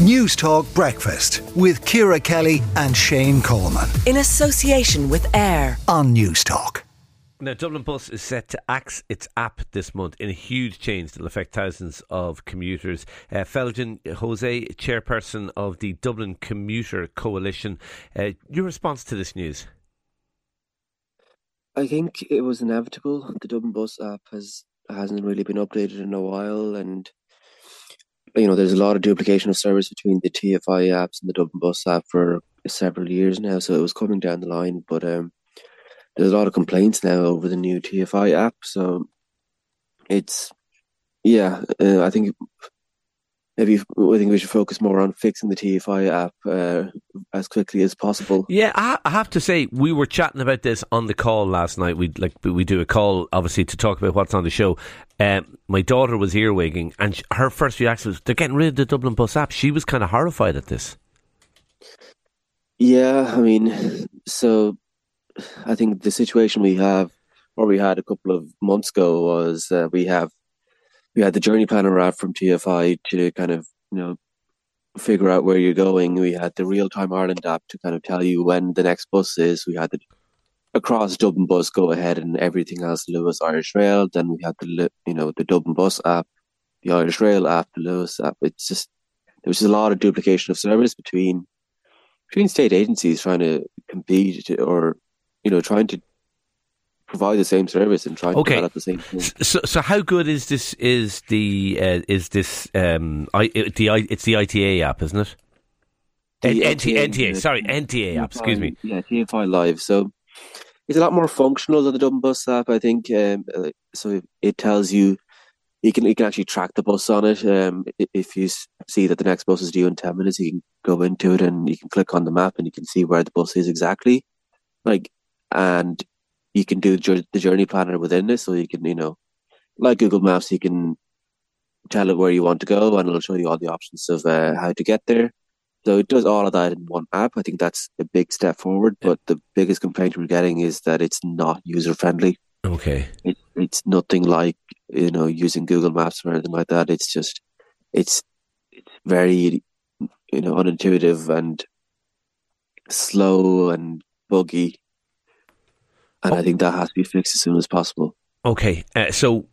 News Talk Breakfast with Ciara Kelly and Shane Coleman. In association with AIR on News Talk. Now, Dublin Bus is set to axe its app this month in a huge change that will affect thousands of commuters. Uh, Feljin Jose, chairperson of the Dublin Commuter Coalition, uh, your response to this news? I think it was inevitable. The Dublin Bus app has hasn't really been updated in a while, and you know there's a lot of duplication of service between the TFI apps and the Dublin Bus app for several years now. So it was coming down the line, but um, there's a lot of complaints now over the new TFI app. So it's yeah, uh, I think maybe I think we should focus more on fixing the TFI app uh, as quickly as possible. Yeah, I, have to say we were chatting about this on the call last night. We like we do a call obviously to talk about what's on the show. Um, my daughter was earwigging, and she, her first reaction was they're getting rid of the Dublin Bus app. She was kind of horrified at this. Yeah, I mean, so I think the situation we have, or we had a couple of months ago, was uh, we have we had the journey planner app from TFI to kind of you know figure out where you're going. We had the real time Ireland app to kind of tell you when the next bus is. We had the across Dublin bus go ahead and everything else Luas Irish Rail. Then we had the you know the Dublin bus app, the Irish Rail app, the Luas app. It's just there was just a lot of duplication of service between between state agencies trying to compete or you know, trying to provide the same service and try okay. to develop the same thing. So, so how good is this? Is the uh, is this um, I, the it's the ITA app, isn't it? The NTA, NTA, sorry, NTA app. Excuse me. Yeah, TFI Live. So it's a lot more functional than the Dublin Bus app. I think. Um, uh, so it tells you. You can you can actually track the bus on it. Um, if you see that the next bus is due in ten minutes, you can go into it and you can click on the map and you can see where the bus is exactly. Like and you can do the journey planner within this. So you can, you know, like Google Maps, you can tell it where you want to go, and it'll show you all the options of uh, how to get there. So it does all of that in one app. I think that's a big step forward. But the biggest complaint we're getting is that it's not user friendly. Okay, it, it's nothing like you know using Google Maps or anything like that. It's just it's it's very you know unintuitive and slow and buggy and oh. I think that has to be fixed as soon as possible. Okay, uh, so,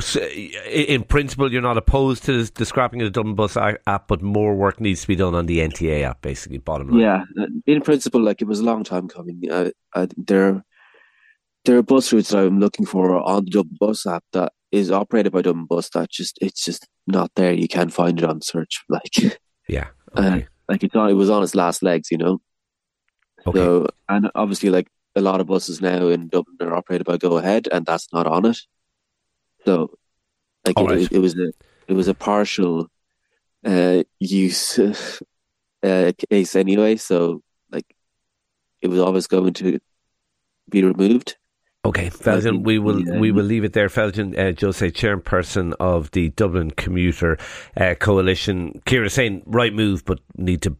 so, in principle, you're not opposed to the scrapping of the Dublin Bus app, but more work needs to be done on the NTA app. Basically, bottom line. Yeah, uh, in principle, like it was a long time coming. Uh, I, there, there are bus routes that I'm looking for on the Dublin Bus app that is operated by Dublin Bus that just it's just not there. You can't find it on search. Like, yeah, uh, okay. uh, like it's on. It was on its last legs, you know. Okay. So, and obviously, like a lot of buses now in Dublin are operated by Go Ahead, and that's not on it. So, like, it, right. it, was a it was a partial uh, use uh, case anyway. So, like, it was always going to be removed. Okay, Feljin, we will yeah. we will leave it there. Feljin uh, Jose, chairperson of the Dublin Commuter uh, Coalition. Ciara saying right move, but need to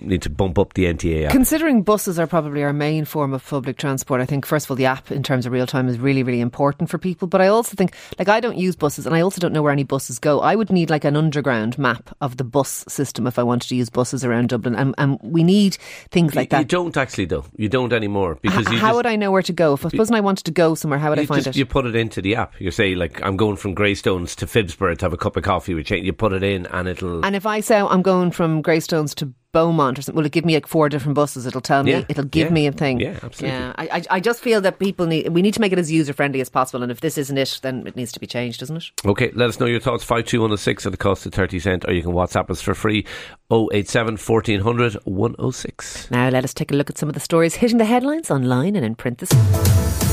need to bump up the NTA app. Considering buses are probably our main form of public transport, I think first of all the app in terms of real time is really really important for people. But I also think like I don't use buses and I also don't know where any buses go. I would need like an underground map of the bus system if I wanted to use buses around Dublin, and, and we need things like you, that. You don't actually though. You don't anymore because H- how just, would I know where to go if I suppose I wanted to go somewhere? How would I find just, it? You put it into the app. You say like I'm going from Greystones to Phibsborough to have a cup of coffee with you. You put it in and it'll. And if I say I'm going from Greystones to Beaumont or something. Will it give me like four different buses? It'll tell me. Yeah, it'll give yeah, me a thing. Yeah, absolutely. Yeah, I, I just feel that people need. We need to make it as user friendly as possible. And if this isn't it, then it needs to be changed, doesn't it? Okay, let us know your thoughts. Five two one zero oh six at the cost of thirty cent, or you can WhatsApp us for free. 087 1400 106. Now let us take a look at some of the stories hitting the headlines online and in print this.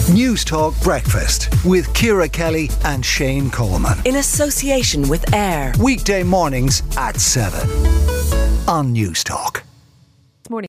News Talk Breakfast with Ciara Kelly and Shane Coleman. In association with AIR. Weekday mornings at 7 on News Talk.